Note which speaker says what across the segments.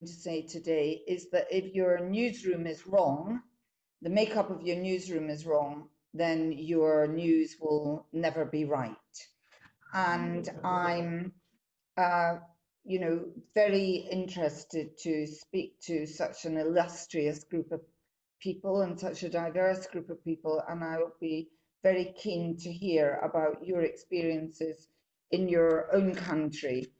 Speaker 1: to say today is that if your newsroom is wrong, the makeup of your newsroom is wrong, then your news will never be right. And I'm, uh, you know, very interested to speak to such an illustrious group of people and such a diverse group of people, and I'll be very keen to hear about your experiences in your own country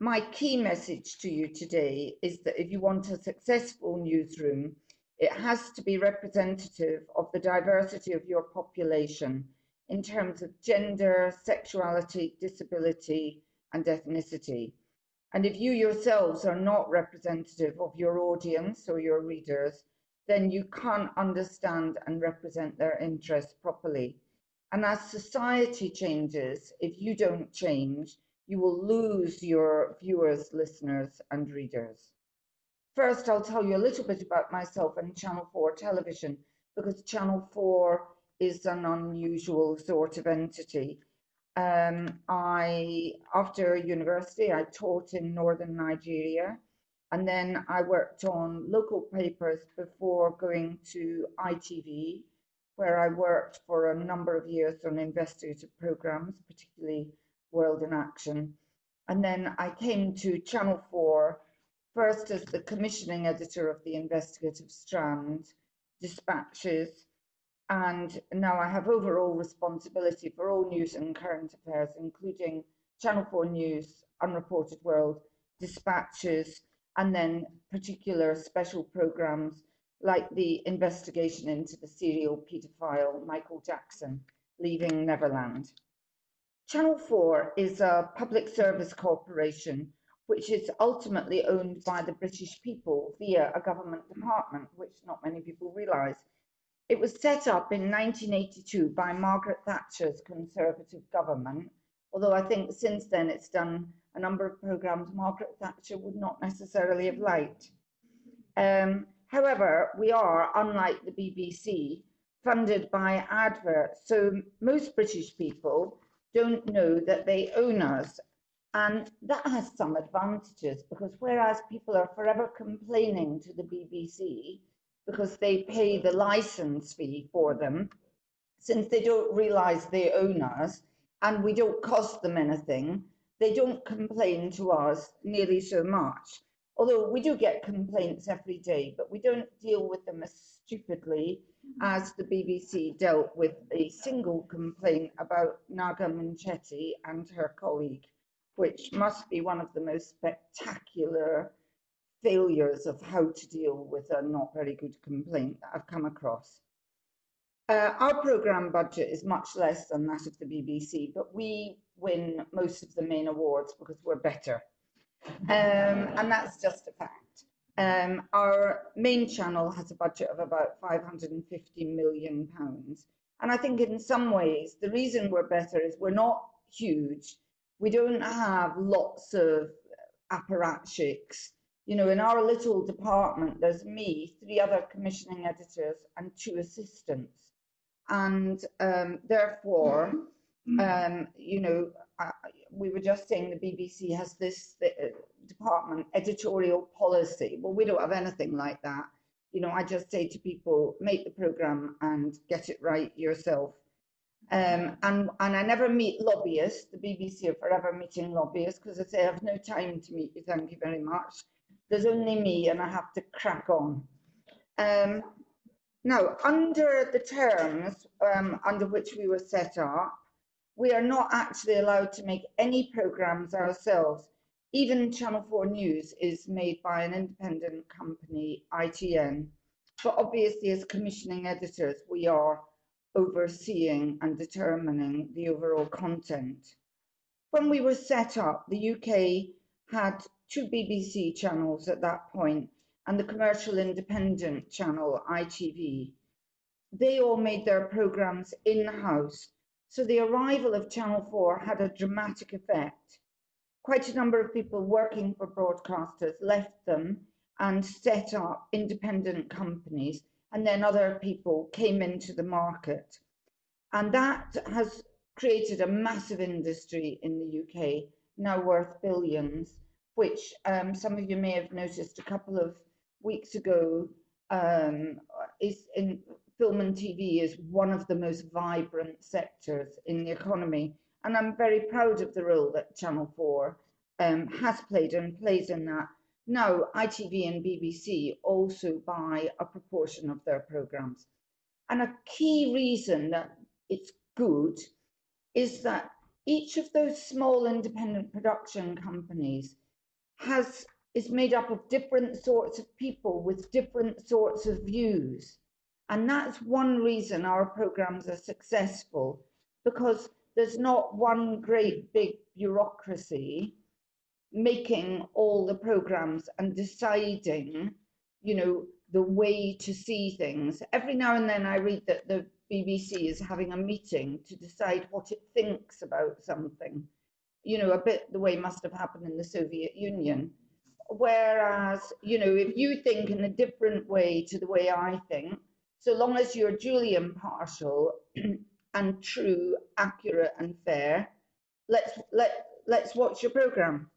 Speaker 1: my key message to you today is that if you want a successful newsroom, it has to be representative of the diversity of your population in terms of gender, sexuality, disability, and ethnicity. And if you yourselves are not representative of your audience or your readers, then you can't understand and represent their interests properly. And as society changes, if you don't change, you will lose your viewers, listeners, and readers. First, I'll tell you a little bit about myself and Channel 4 television, because Channel 4 is an unusual sort of entity. Um, I, after university, I taught in northern Nigeria, and then I worked on local papers before going to ITV, where I worked for a number of years on investigative programs, particularly World in Action. And then I came to Channel 4, first as the commissioning editor of the investigative strand, dispatches, and now I have overall responsibility for all news and current affairs, including Channel 4 News, Unreported World, dispatches, and then particular special programs like the investigation into the serial paedophile Michael Jackson leaving Neverland. Channel 4 is a public service corporation which is ultimately owned by the British people via a government department, which not many people realise. It was set up in 1982 by Margaret Thatcher's Conservative government, although I think since then it's done a number of programmes Margaret Thatcher would not necessarily have liked. Um, however, we are, unlike the BBC, funded by adverts, so most British people don't know that they own us. And that has some advantages because whereas people are forever complaining to the BBC because they pay the license fee for them, since they don't realize they own us and we don't cost them anything, they don't complain to us nearly so much. Although we do get complaints every day, but we don't deal with them as stupidly as the BBC dealt with a single complaint about Naga Munchetty and her colleague, which must be one of the most spectacular failures of how to deal with a not very good complaint that I've come across. Uh, our programme budget is much less than that of the BBC, but we win most of the main awards because we're better. Um, and that's just a fact. Um, our main channel has a budget of about 550 million pounds. And I think in some ways, the reason we're better is we're not huge. We don't have lots of apparatchiks. You know, in our little department, there's me, three other commissioning editors, and two assistants. And um, therefore, um, you know, uh, we were just saying the BBC has this uh, department editorial policy. Well, we don't have anything like that. You know, I just say to people, make the program and get it right yourself. Um, and and I never meet lobbyists. The BBC are forever meeting lobbyists because I say I have no time to meet you. Thank you very much. There's only me, and I have to crack on. Um, now, under the terms um, under which we were set up, we are not actually allowed to make any programs ourselves. Even Channel 4 News is made by an independent company, ITN. But obviously, as commissioning editors, we are overseeing and determining the overall content. When we were set up, the UK had two BBC channels at that point and the commercial independent channel, ITV. They all made their programmes in-house so the arrival of Channel 4 had a dramatic effect. Quite a number of people working for broadcasters left them and set up independent companies, and then other people came into the market. And that has created a massive industry in the UK, now worth billions, which um, some of you may have noticed a couple of weeks ago, um, is in film and TV is one of the most vibrant sectors in the economy. And I'm very proud of the role that Channel 4 um, has played and plays in that. Now, ITV and BBC also buy a proportion of their programmes. And a key reason that it's good is that each of those small independent production companies has is made up of different sorts of people with different sorts of views. And that's one reason our programs are successful because there's not one great big bureaucracy making all the programs and deciding, you know, the way to see things. Every now and then I read that the BBC is having a meeting to decide what it thinks about something. You know, a bit the way must have happened in the Soviet Union. Whereas, you know, if you think in a different way to the way I think, so long as you're duly impartial and true, accurate and fair, let's let let's watch your program.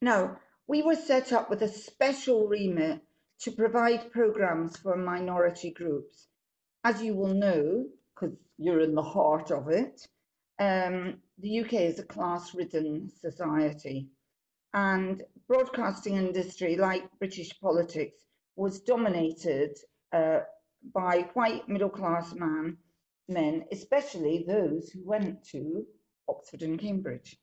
Speaker 1: Now, we were set up with a special remit to provide programs for minority groups. As you will know, because you're in the heart of it, um, the UK is a class-ridden society, and broadcasting industry, like British politics, was dominated uh, by white middle-class man, men, especially those who went to Oxford and Cambridge.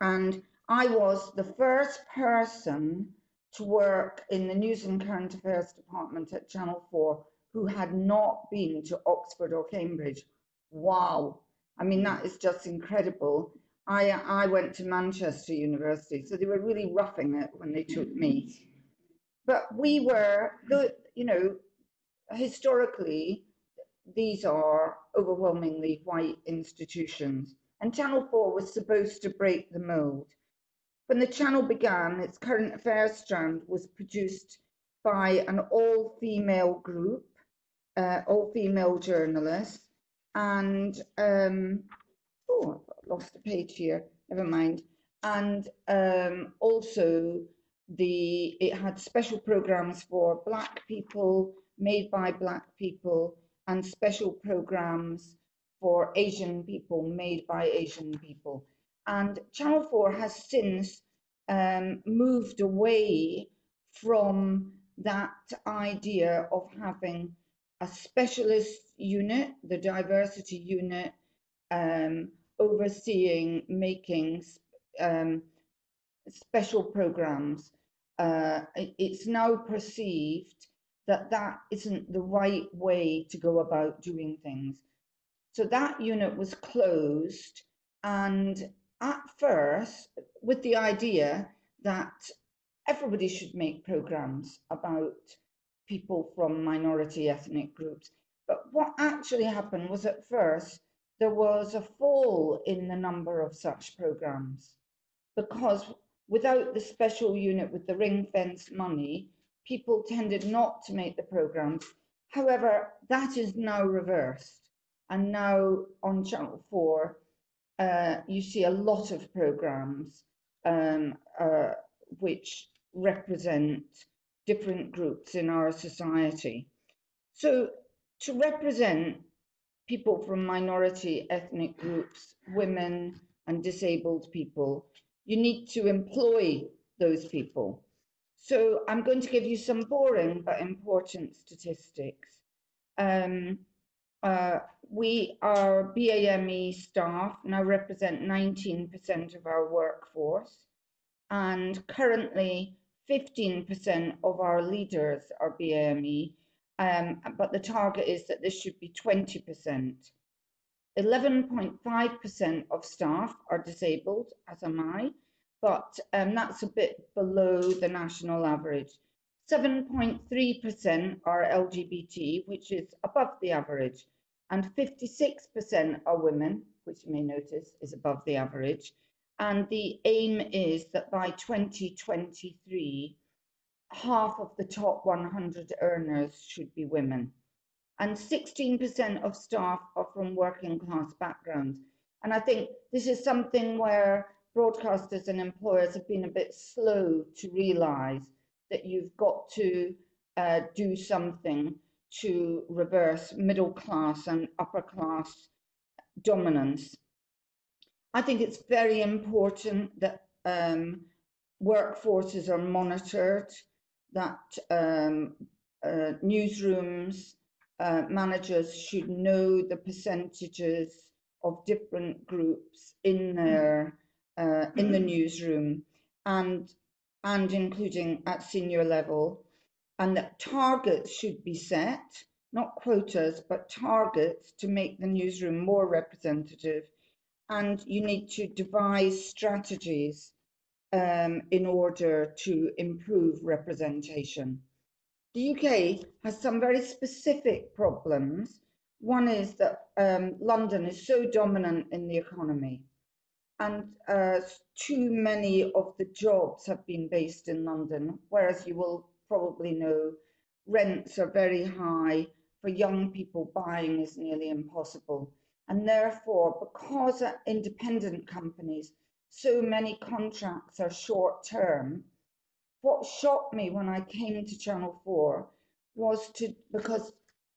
Speaker 1: And I was the first person to work in the News and Current Affairs department at Channel 4 who had not been to Oxford or Cambridge. Wow. I mean, that is just incredible. I, I went to Manchester University, so they were really roughing it when they took me. But we were, you know, historically, these are overwhelmingly white institutions. And Channel 4 was supposed to break the mould. When the channel began, its current affairs strand was produced by an all-female group, uh, all-female journalists, and um, oh, I've lost a page here. Never mind. And um, also, the it had special programs for Black people, made by Black people, and special programs for Asian people, made by Asian people. And Channel 4 has since um, moved away from that idea of having a specialist unit, the diversity unit, um, overseeing making um, special programs. Uh, it's now perceived that that isn't the right way to go about doing things. So that unit was closed and at first with the idea that everybody should make programs about people from minority ethnic groups. But what actually happened was at first there was a fall in the number of such programs because without the special unit with the ring fence money, people tended not to make the programs. However, that is now reversed. And now on Channel 4, uh, you see a lot of programs um, uh, which represent different groups in our society. So to represent people from minority ethnic groups, women and disabled people, you need to employ those people. So I'm going to give you some boring but important statistics. Um, uh, we, our BAME staff now represent 19% of our workforce, and currently 15% of our leaders are BAME, um, but the target is that this should be 20%. 11.5% of staff are disabled, as am I, but um, that's a bit below the national average. 7.3% are LGBT, which is above the average, and 56% are women, which you may notice is above the average. And the aim is that by 2023, half of the top 100 earners should be women. And 16% of staff are from working class backgrounds. And I think this is something where broadcasters and employers have been a bit slow to realise that you've got to uh, do something to reverse middle class and upper class dominance. I think it's very important that um, workforces are monitored, that um, uh, newsrooms, uh, managers should know the percentages of different groups in their uh, in the newsroom and and including at senior level and that targets should be set not quotas but targets to make the newsroom more representative and you need to devise strategies um, in order to improve representation. The UK has some very specific problems. One is that um, London is so dominant in the economy, and uh, too many of the jobs have been based in London, whereas you will probably know rents are very high. For young people, buying is nearly impossible. And therefore, because independent companies, so many contracts are short term, what shocked me when I came to Channel 4 was to, because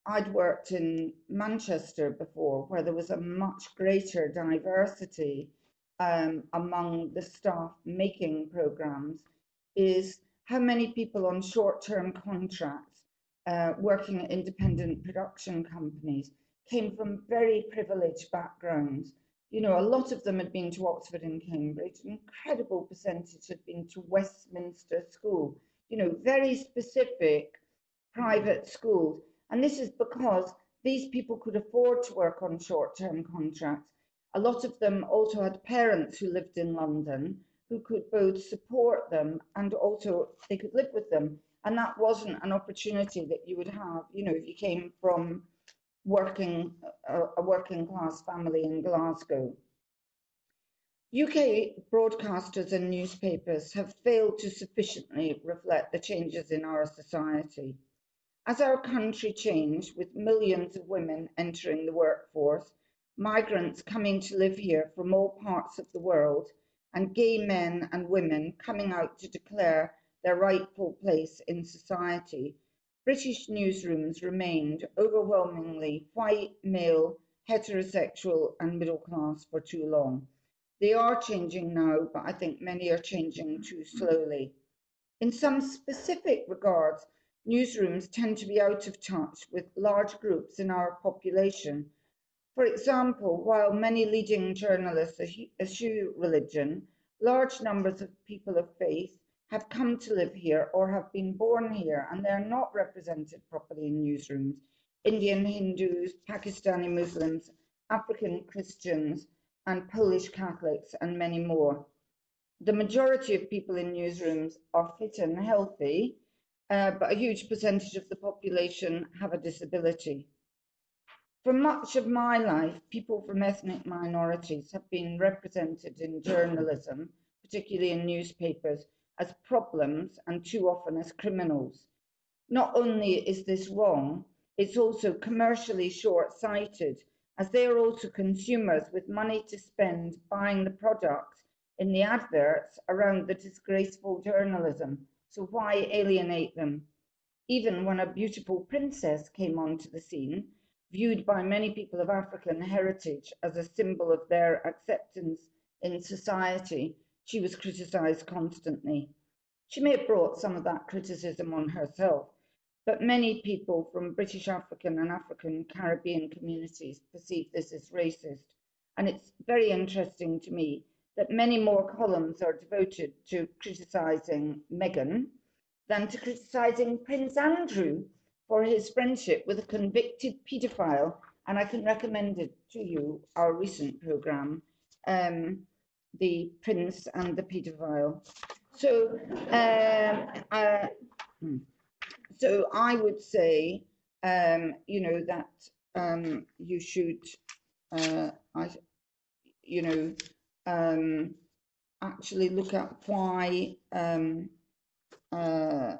Speaker 1: I'd worked in Manchester before, where there was a much greater diversity um, among the staff making programs, is how many people on short term contracts uh, working at independent production companies came from very privileged backgrounds. You know, a lot of them had been to Oxford and Cambridge, an incredible percentage had been to Westminster School, you know, very specific private schools. And this is because these people could afford to work on short term contracts. A lot of them also had parents who lived in London who could both support them and also they could live with them. And that wasn't an opportunity that you would have, you know, if you came from working a, a working class family in Glasgow. UK broadcasters and newspapers have failed to sufficiently reflect the changes in our society. As our country changed, with millions of women entering the workforce, migrants coming to live here from all parts of the world, and gay men and women coming out to declare their rightful place in society, British newsrooms remained overwhelmingly white, male, heterosexual, and middle class for too long. They are changing now, but I think many are changing too slowly. In some specific regards, newsrooms tend to be out of touch with large groups in our population. For example, while many leading journalists eschew religion, large numbers of people of faith have come to live here or have been born here and they're not represented properly in newsrooms. Indian Hindus, Pakistani Muslims, African Christians, and Polish Catholics, and many more. The majority of people in newsrooms are fit and healthy, uh, but a huge percentage of the population have a disability. For much of my life, people from ethnic minorities have been represented in journalism, particularly in newspapers, as problems and too often as criminals. Not only is this wrong, it's also commercially short sighted, as they are also consumers with money to spend buying the products in the adverts around the disgraceful journalism. So why alienate them? Even when a beautiful princess came onto the scene, viewed by many people of African heritage as a symbol of their acceptance in society, she was criticised constantly. She may have brought some of that criticism on herself, but many people from British African and African Caribbean communities perceive this as racist. And it's very interesting to me that many more columns are devoted to criticising Meghan than to criticising Prince Andrew for his friendship with a convicted paedophile. And I can recommend it to you, our recent programme. Um, the prince and the paedophile. So, um, uh, hmm. so I would say, um, you know, that um, you should, uh, I, you know, um, actually look at why um, uh,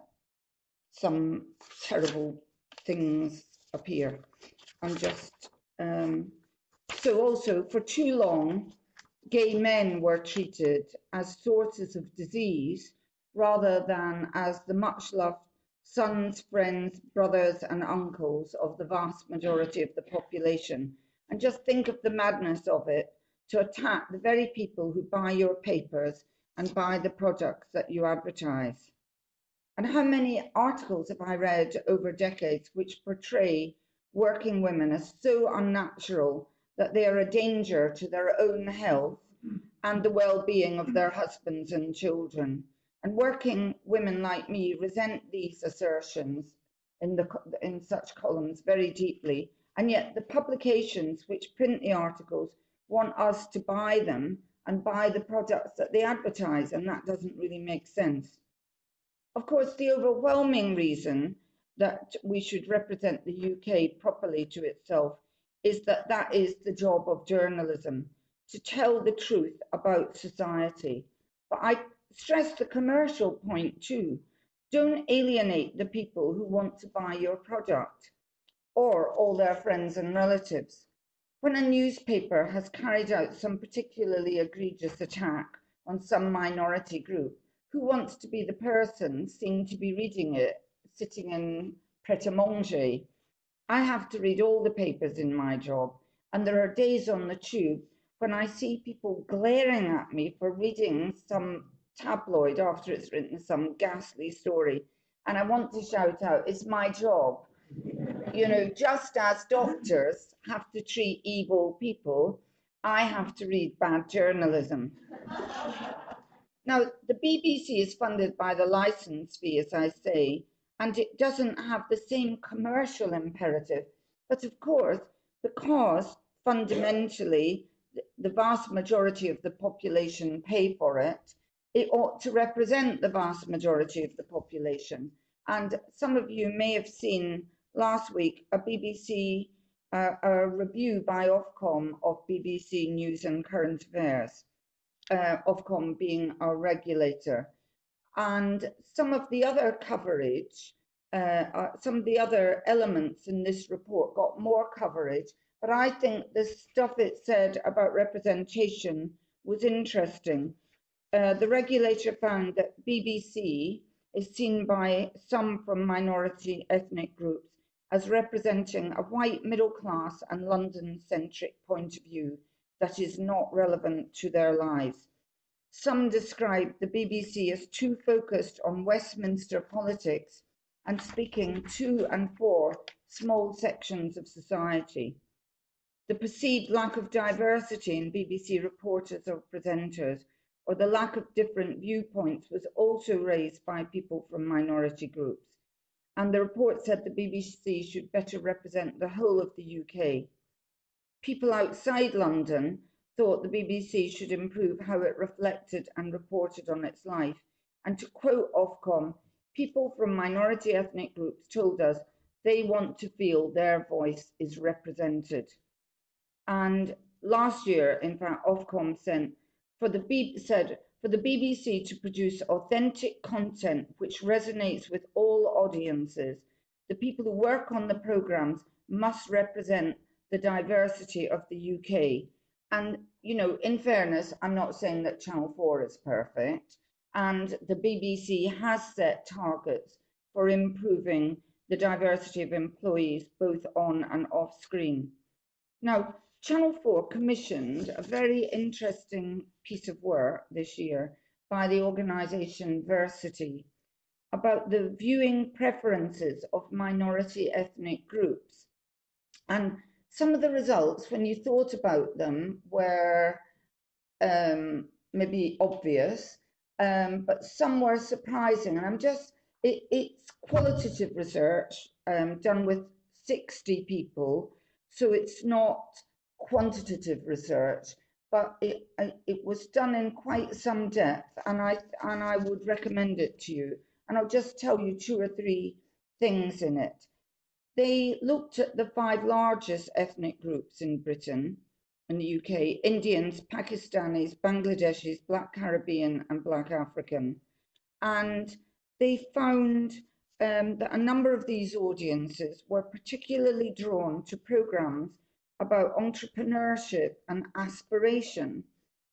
Speaker 1: some terrible things appear, and just um, so also for too long gay men were treated as sources of disease rather than as the much loved sons, friends, brothers, and uncles of the vast majority of the population. And just think of the madness of it to attack the very people who buy your papers and buy the products that you advertise. And how many articles have I read over decades which portray working women as so unnatural that they are a danger to their own health and the well-being of their husbands and children. And working women like me resent these assertions in, the, in such columns very deeply. And yet the publications which print the articles want us to buy them and buy the products that they advertise, and that doesn't really make sense. Of course, the overwhelming reason that we should represent the UK properly to itself is that that is the job of journalism, to tell the truth about society. But I stress the commercial point too. Don't alienate the people who want to buy your product or all their friends and relatives. When a newspaper has carried out some particularly egregious attack on some minority group, who wants to be the person seen to be reading it sitting in pret-a-manger? I have to read all the papers in my job, and there are days on the tube when I see people glaring at me for reading some tabloid after it's written some ghastly story. And I want to shout out, it's my job. You know, just as doctors have to treat evil people, I have to read bad journalism. Now, the BBC is funded by the license fee, as I say, and it doesn't have the same commercial imperative. But of course, because fundamentally the vast majority of the population pay for it, it ought to represent the vast majority of the population. And some of you may have seen last week a BBC uh, a review by Ofcom of BBC News and Current Affairs uh, Ofcom being our regulator. And some of the other coverage, uh, some of the other elements in this report got more coverage, but I think the stuff it said about representation was interesting. Uh, the regulator found that BBC is seen by some from minority ethnic groups as representing a white middle class and London centric point of view that is not relevant to their lives. Some describe the BBC as too focused on Westminster politics and speaking to and for small sections of society. The perceived lack of diversity in BBC reporters or presenters, or the lack of different viewpoints, was also raised by people from minority groups. And the report said the BBC should better represent the whole of the UK people outside London thought the BBC should improve how it reflected and reported on its life. And to quote Ofcom, people from minority ethnic groups told us they want to feel their voice is represented. And last year, in fact, Ofcom sent for the B said for the BBC to produce authentic content which resonates with all audiences, the people who work on the programmes must represent the diversity of the UK. And, you know, in fairness, I'm not saying that Channel 4 is perfect. And the BBC has set targets for improving the diversity of employees both on and off screen. Now, Channel 4 commissioned a very interesting piece of work this year by the organisation Versity about the viewing preferences of minority ethnic groups. And some of the results, when you thought about them, were um, maybe obvious, um, but some were surprising. And I'm just, it, it's qualitative research um, done with 60 people, so it's not quantitative research, but it, it was done in quite some depth, and I, and I would recommend it to you. And I'll just tell you two or three things in it. They looked at the five largest ethnic groups in Britain and the UK Indians, Pakistanis, Bangladeshis, Black Caribbean, and Black African. And they found um, that a number of these audiences were particularly drawn to programs about entrepreneurship and aspiration.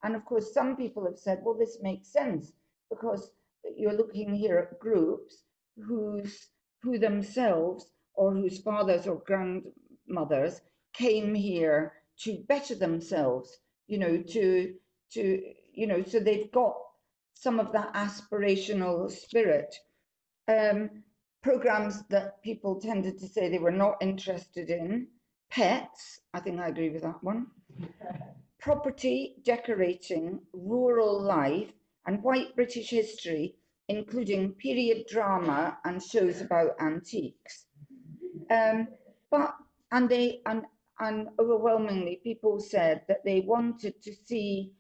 Speaker 1: And of course, some people have said, well, this makes sense because you're looking here at groups whose who themselves or whose fathers or grandmothers came here to better themselves, you know, to to you know, so they've got some of that aspirational spirit. Um, programs that people tended to say they were not interested in, pets, I think I agree with that one, property, decorating, rural life, and white British history, including period drama and shows about antiques. Um, but and they and and overwhelmingly people said that they wanted to see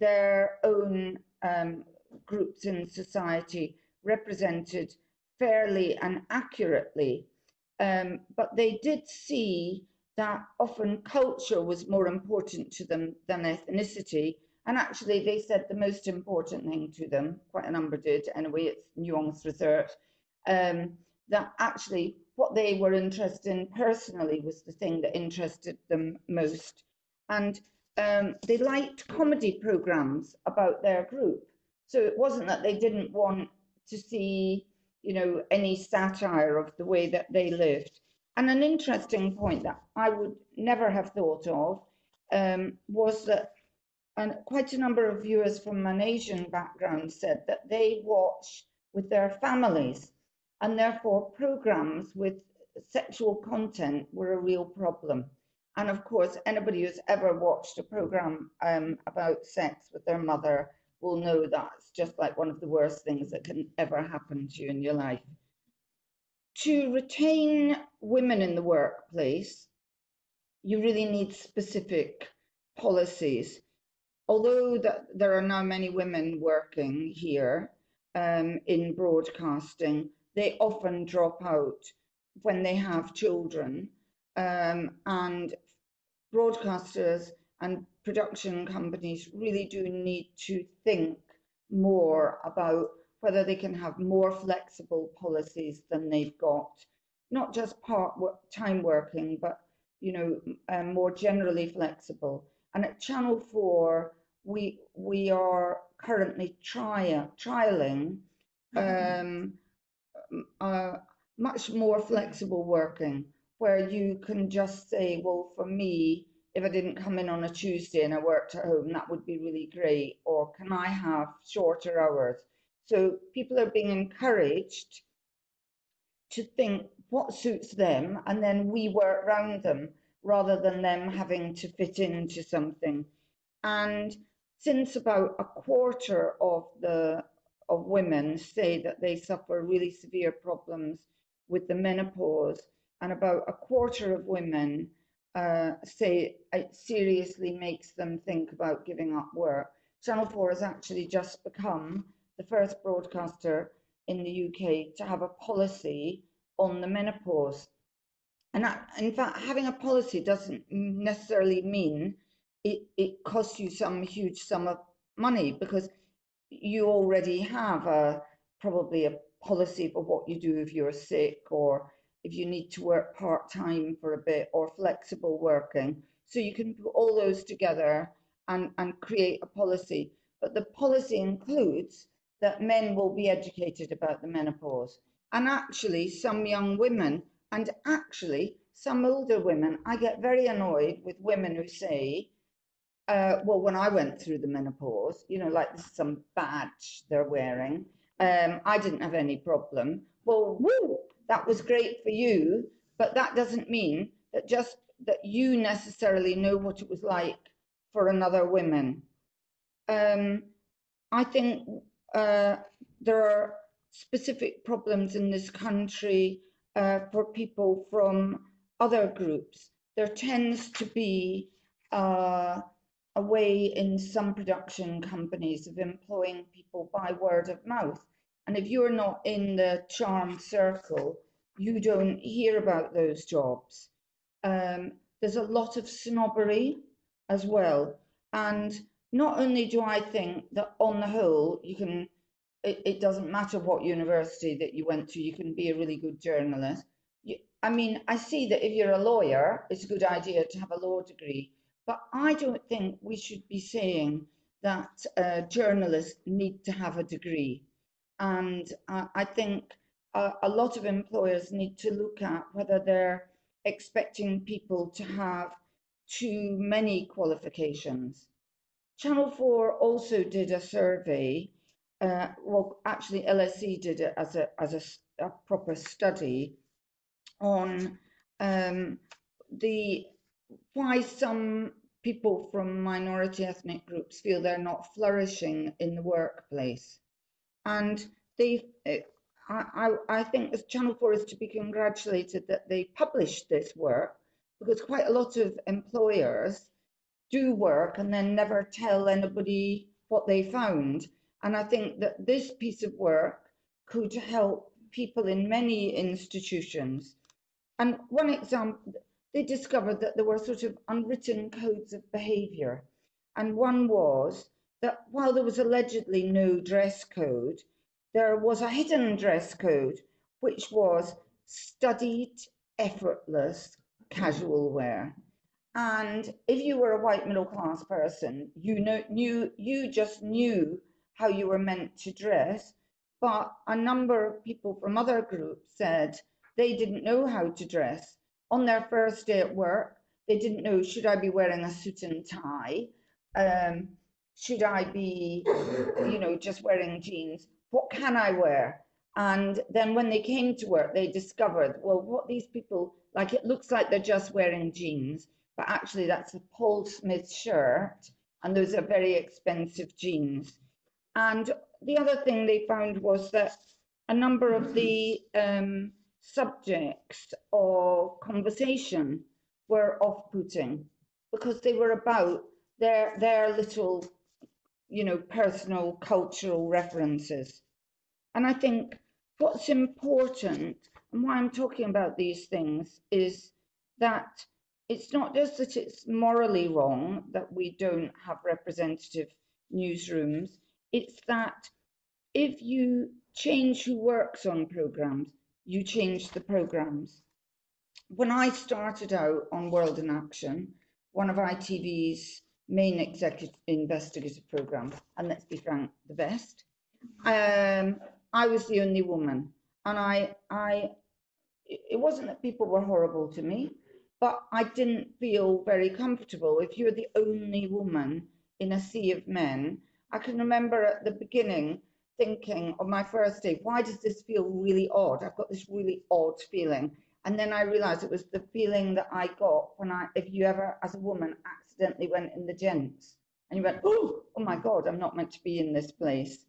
Speaker 1: their own um, groups in society represented fairly and accurately. Um, but they did see that often culture was more important to them than ethnicity. And actually, they said the most important thing to them, quite a number did, anyway, it's nuanced research, um, that actually what they were interested in personally was the thing that interested them most. And um, they liked comedy programs about their group. So it wasn't that they didn't want to see, you know, any satire of the way that they lived. And an interesting point that I would never have thought of um, was that and quite a number of viewers from an Asian background said that they watch with their families and therefore programs with sexual content were a real problem. And of course, anybody who's ever watched a program um, about sex with their mother will know that's just like one of the worst things that can ever happen to you in your life. To retain women in the workplace, you really need specific policies. Although that there are now many women working here um, in broadcasting, they often drop out when they have children. Um, and broadcasters and production companies really do need to think more about whether they can have more flexible policies than they've got, not just part time working, but you know, um, more generally flexible. And at Channel 4, we we are currently try, trialing um, uh, much more flexible working, where you can just say, well, for me, if I didn't come in on a Tuesday and I worked at home, that would be really great. Or can I have shorter hours? So people are being encouraged to think what suits them and then we work around them rather than them having to fit into something. And since about a quarter of the of women say that they suffer really severe problems with the menopause, and about a quarter of women uh, say it seriously makes them think about giving up work. Channel 4 has actually just become the first broadcaster in the UK to have a policy on the menopause. And in fact, having a policy doesn't necessarily mean it, it costs you some huge sum of money because you already have a probably a policy for what you do if you're sick or if you need to work part time for a bit or flexible working. So you can put all those together and, and create a policy. But the policy includes that men will be educated about the menopause. And actually, some young women, and actually, some older women, I get very annoyed with women who say, uh, well, when I went through the menopause, you know, like some badge they're wearing, um, I didn't have any problem. Well, woo, that was great for you, but that doesn't mean that just that you necessarily know what it was like for another woman. Um, I think uh, there are specific problems in this country uh, for people from other groups. There tends to be uh, a way in some production companies of employing people by word of mouth. And if you're not in the charmed circle, you don't hear about those jobs. Um, there's a lot of snobbery as well. And not only do I think that on the whole, you can, it, it doesn't matter what university that you went to, you can be a really good journalist. You, I mean, I see that if you're a lawyer, it's a good idea to have a law degree. But I don't think we should be saying that uh, journalists need to have a degree. And uh, I think a, a lot of employers need to look at whether they're expecting people to have too many qualifications. Channel 4 also did a survey, uh, well, actually, LSE did it as a, as a, a proper study on um, the why some people from minority ethnic groups feel they're not flourishing in the workplace. And they, uh, I, I, I think Channel 4 is to be congratulated that they published this work because quite a lot of employers do work and then never tell anybody what they found. And I think that this piece of work could help people in many institutions. And one example, they discovered that there were sort of unwritten codes of behaviour. And one was that while there was allegedly no dress code, there was a hidden dress code, which was studied, effortless, casual wear. And if you were a white middle class person, you know, knew, you just knew how you were meant to dress. But a number of people from other groups said they didn't know how to dress. On their first day at work, they didn't know should I be wearing a suit and tie? Um, should I be, you know, just wearing jeans? What can I wear? And then when they came to work, they discovered, well, what these people like, it looks like they're just wearing jeans, but actually that's a Paul Smith shirt, and those are very expensive jeans. And the other thing they found was that a number of the um, subjects of conversation were off-putting because they were about their their little, you know, personal cultural references. And I think what's important and why I'm talking about these things is that it's not just that it's morally wrong that we don't have representative newsrooms, it's that if you change who works on programs, you change the programs. When I started out on World in Action, one of ITV's main executive investigative programs, and let's be frank, the best, um, I was the only woman. And I, I, it wasn't that people were horrible to me, but I didn't feel very comfortable. If you're the only woman in a sea of men, I can remember at the beginning thinking on my first day, why does this feel really odd? I've got this really odd feeling. And then I realized it was the feeling that I got when I, if you ever, as a woman, accidentally went in the gents and you went, oh, oh my God, I'm not meant to be in this place.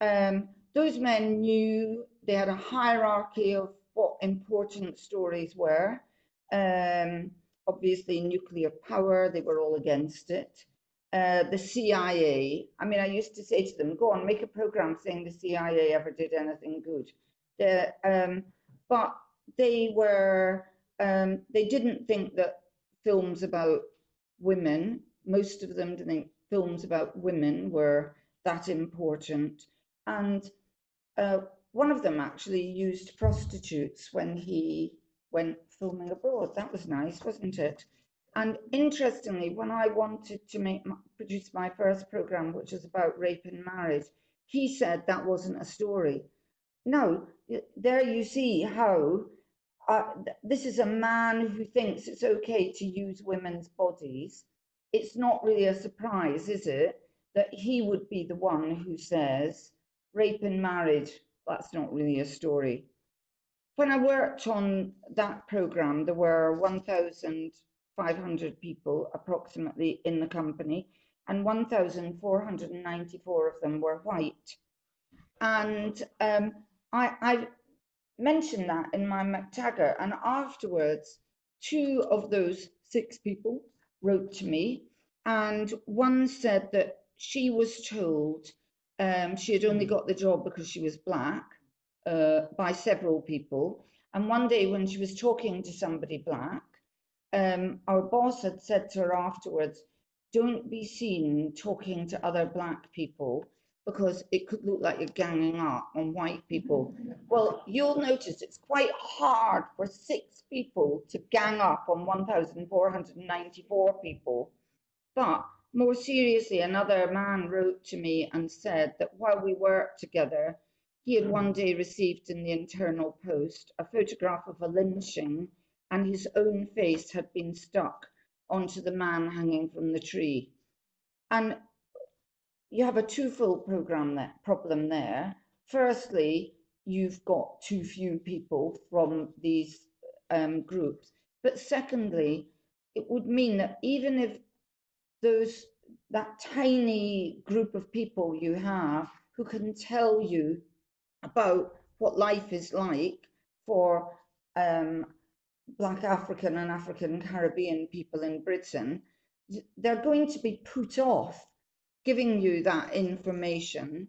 Speaker 1: Um, those men knew they had a hierarchy of what important stories were. Um, obviously, nuclear power, they were all against it uh, the CIA. I mean, I used to say to them, go on, make a program saying the CIA ever did anything good. The, um, but they were, um, they didn't think that films about women, most of them didn't think films about women were that important. And uh, one of them actually used prostitutes when he went filming abroad. That was nice, wasn't it? And interestingly, when I wanted to make produce my first program, which was about rape and marriage, he said that wasn't a story. No, there you see how uh, this is a man who thinks it's okay to use women's bodies. It's not really a surprise, is it, that he would be the one who says rape and marriage, that's not really a story. When I worked on that program, there were 1,000 500 people approximately in the company, and 1,494 of them were white. And um, I, I mentioned that in my MacTaggart, and afterwards, two of those six people wrote to me, and one said that she was told um, she had only got the job because she was black uh, by several people. And one day, when she was talking to somebody black, um, our boss had said to her afterwards, don't be seen talking to other black people because it could look like you're ganging up on white people. Well, you'll notice it's quite hard for six people to gang up on 1,494 people. But more seriously, another man wrote to me and said that while we worked together, he had one day received in the internal post a photograph of a lynching and his own face had been stuck onto the man hanging from the tree. And you have a twofold program there, problem there. Firstly, you've got too few people from these um, groups. But secondly, it would mean that even if those that tiny group of people you have who can tell you about what life is like for um, Black African and African Caribbean people in Britain, they're going to be put off giving you that information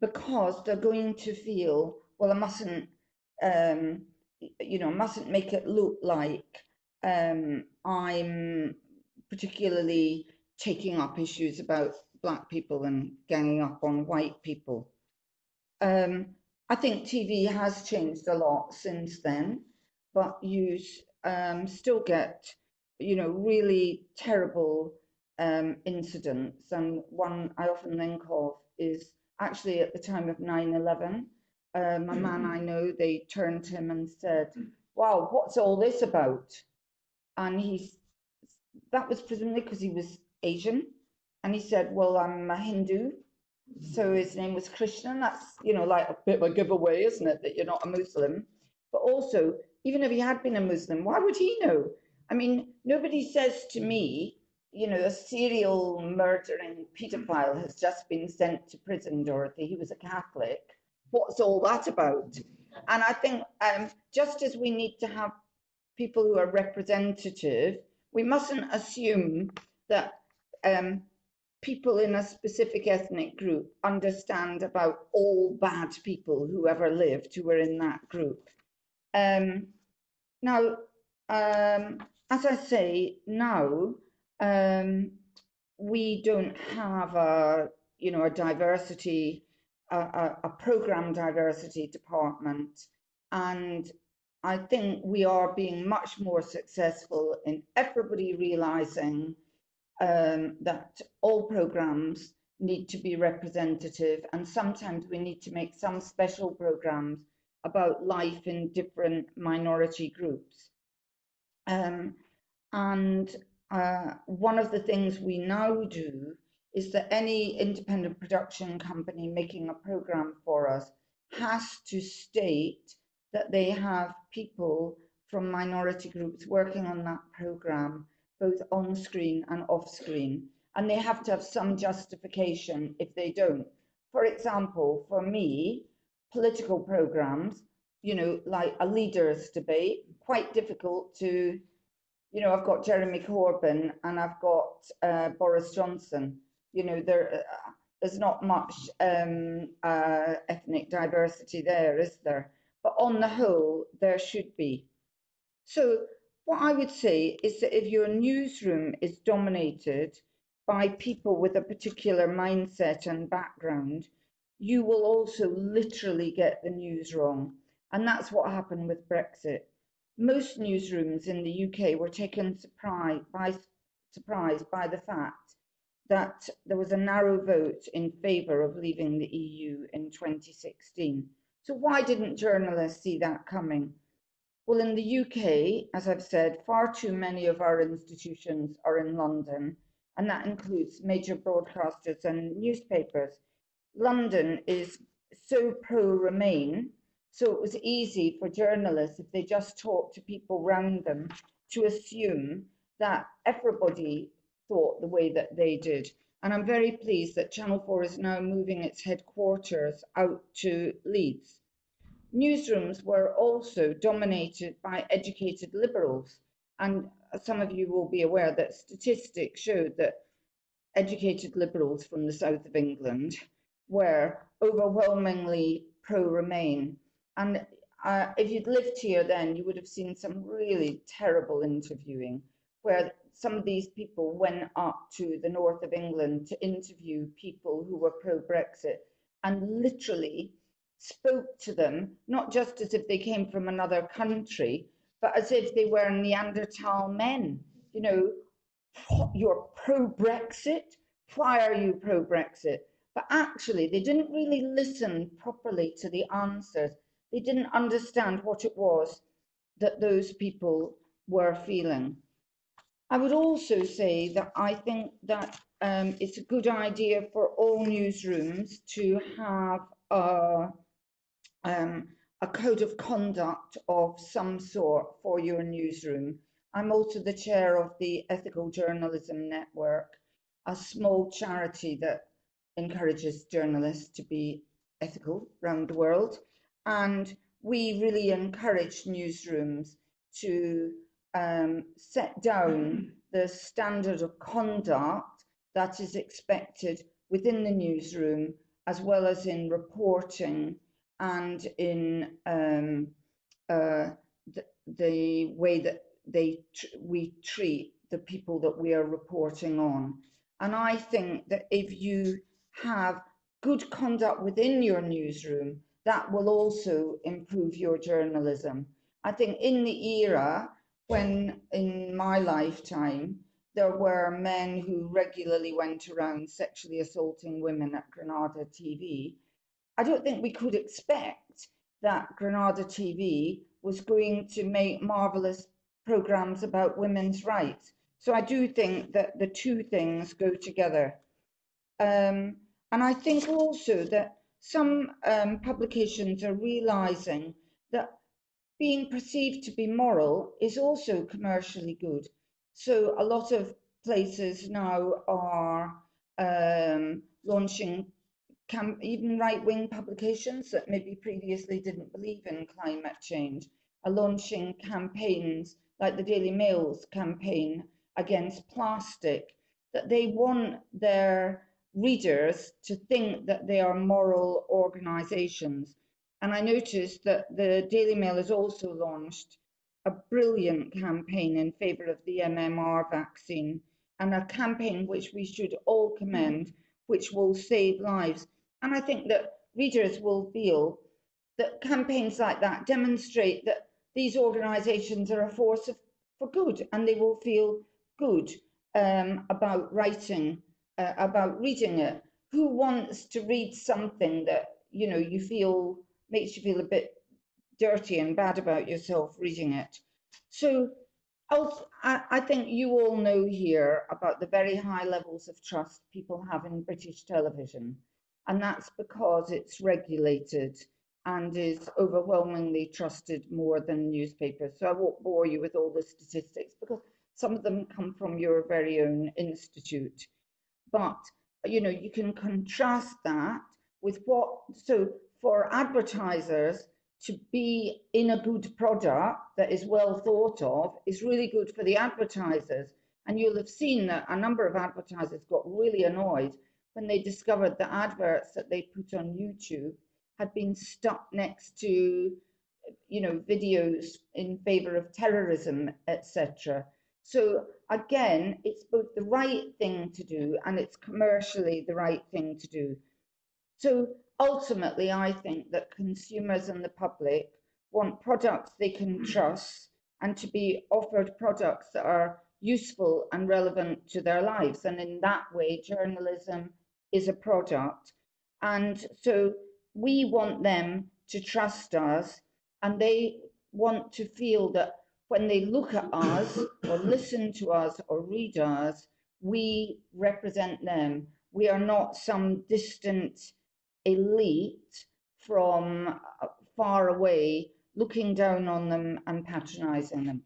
Speaker 1: because they're going to feel, well, I mustn't, um, you know, mustn't make it look like um, I'm particularly taking up issues about black people and ganging up on white people. Um, I think TV has changed a lot since then, but you um, still get, you know, really terrible um, incidents. And one I often think of is actually at the time of 9 11. Um, a man I know, they turned to him and said, Wow, what's all this about? And he's that was presumably because he was Asian. And he said, Well, I'm a Hindu. So his name was Krishna. That's, you know, like a bit of a giveaway, isn't it, that you're not a Muslim? But also, even if he had been a Muslim, why would he know? I mean, nobody says to me, you know, a serial murdering paedophile has just been sent to prison, Dorothy. He was a Catholic. What's all that about? And I think um, just as we need to have people who are representative, we mustn't assume that um, people in a specific ethnic group understand about all bad people who ever lived who were in that group. Um, now, um, as I say, now um, we don't have a, you know, a diversity, a, a, a program diversity department, and I think we are being much more successful in everybody realizing um, that all programs need to be representative. And sometimes we need to make some special programs about life in different minority groups. Um, and uh, one of the things we now do is that any independent production company making a program for us has to state that they have people from minority groups working on that program both on screen and off screen. And they have to have some justification if they don't. For example, for me, political programs, you know, like a leaders debate, quite difficult to, you know, I've got Jeremy Corbyn and I've got uh, Boris Johnson. You know, there, uh, there's not much um, uh, ethnic diversity there, is there? But on the whole, there should be. So what I would say is that if your newsroom is dominated by people with a particular mindset and background, you will also literally get the news wrong. And that's what happened with Brexit. Most newsrooms in the UK were taken surprise by, surprise by the fact that there was a narrow vote in favour of leaving the EU in 2016. So why didn't journalists see that coming? Well, in the UK, as I've said, far too many of our institutions are in London, and that includes major broadcasters and newspapers. London is so pro Remain, so it was easy for journalists, if they just talked to people around them, to assume that everybody thought the way that they did. And I'm very pleased that Channel 4 is now moving its headquarters out to Leeds. Newsrooms were also dominated by educated liberals, and some of you will be aware that statistics showed that educated liberals from the south of England were overwhelmingly pro Remain. And uh, if you'd lived here then, you would have seen some really terrible interviewing where some of these people went up to the north of England to interview people who were pro Brexit and literally spoke to them, not just as if they came from another country, but as if they were Neanderthal men, you know, you're pro Brexit. Why are you pro Brexit? But actually, they didn't really listen properly to the answers. They didn't understand what it was that those people were feeling. I would also say that I think that um, it's a good idea for all newsrooms to have a, um, a code of conduct of some sort for your newsroom. I'm also the chair of the Ethical Journalism Network, a small charity that encourages journalists to be ethical around the world. And we really encourage newsrooms to um, set down the standard of conduct that is expected within the newsroom, as well as in reporting and in um, uh, the, the, way that they we treat the people that we are reporting on. And I think that if you have good conduct within your newsroom, that will also improve your journalism. I think in the era when, in my lifetime, there were men who regularly went around sexually assaulting women at Granada TV, I don't think we could expect that Granada TV was going to make marvellous programs about women's rights. So I do think that the two things go together. Um, and I think also that some um, publications are realizing that being perceived to be moral is also commercially good. So a lot of places now are um, launching even right-wing publications that maybe previously didn't believe in climate change are launching campaigns like the Daily Mail's campaign against plastic, that they want their readers to think that they are moral organisations. And I noticed that the Daily Mail has also launched a brilliant campaign in favour of the MMR vaccine and a campaign which we should all commend, which will save lives. And I think that readers will feel that campaigns like that demonstrate that these organisations are a force of, for good and they will feel good um, about writing uh, about reading it. Who wants to read something that you know you feel makes you feel a bit dirty and bad about yourself reading it? So I, I think you all know here about the very high levels of trust people have in British television, and that's because it's regulated and is overwhelmingly trusted more than newspapers. So I won't bore you with all the statistics because some of them come from your very own institute. But, you know, you can contrast that with what, so for advertisers to be in a good product that is well thought of is really good for the advertisers. And you'll have seen that a number of advertisers got really annoyed when they discovered the adverts that they put on YouTube had been stuck next to, you know, videos in favor of terrorism, etc. So again, it's both the right thing to do and it's commercially the right thing to do. So ultimately, I think that consumers and the public want products they can trust and to be offered products that are useful and relevant to their lives. And in that way, journalism is a product. And so we want them to trust us and they want to feel that when they look at us or listen to us or read us, we represent them. We are not some distant elite from uh, far away looking down on them and patronizing them.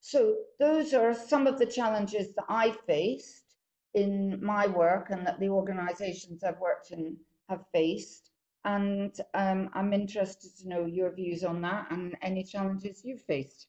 Speaker 1: So those are some of the challenges that I faced in my work and that the organizations I've worked in have faced. And um, I'm interested to know your views on that and any challenges you've faced.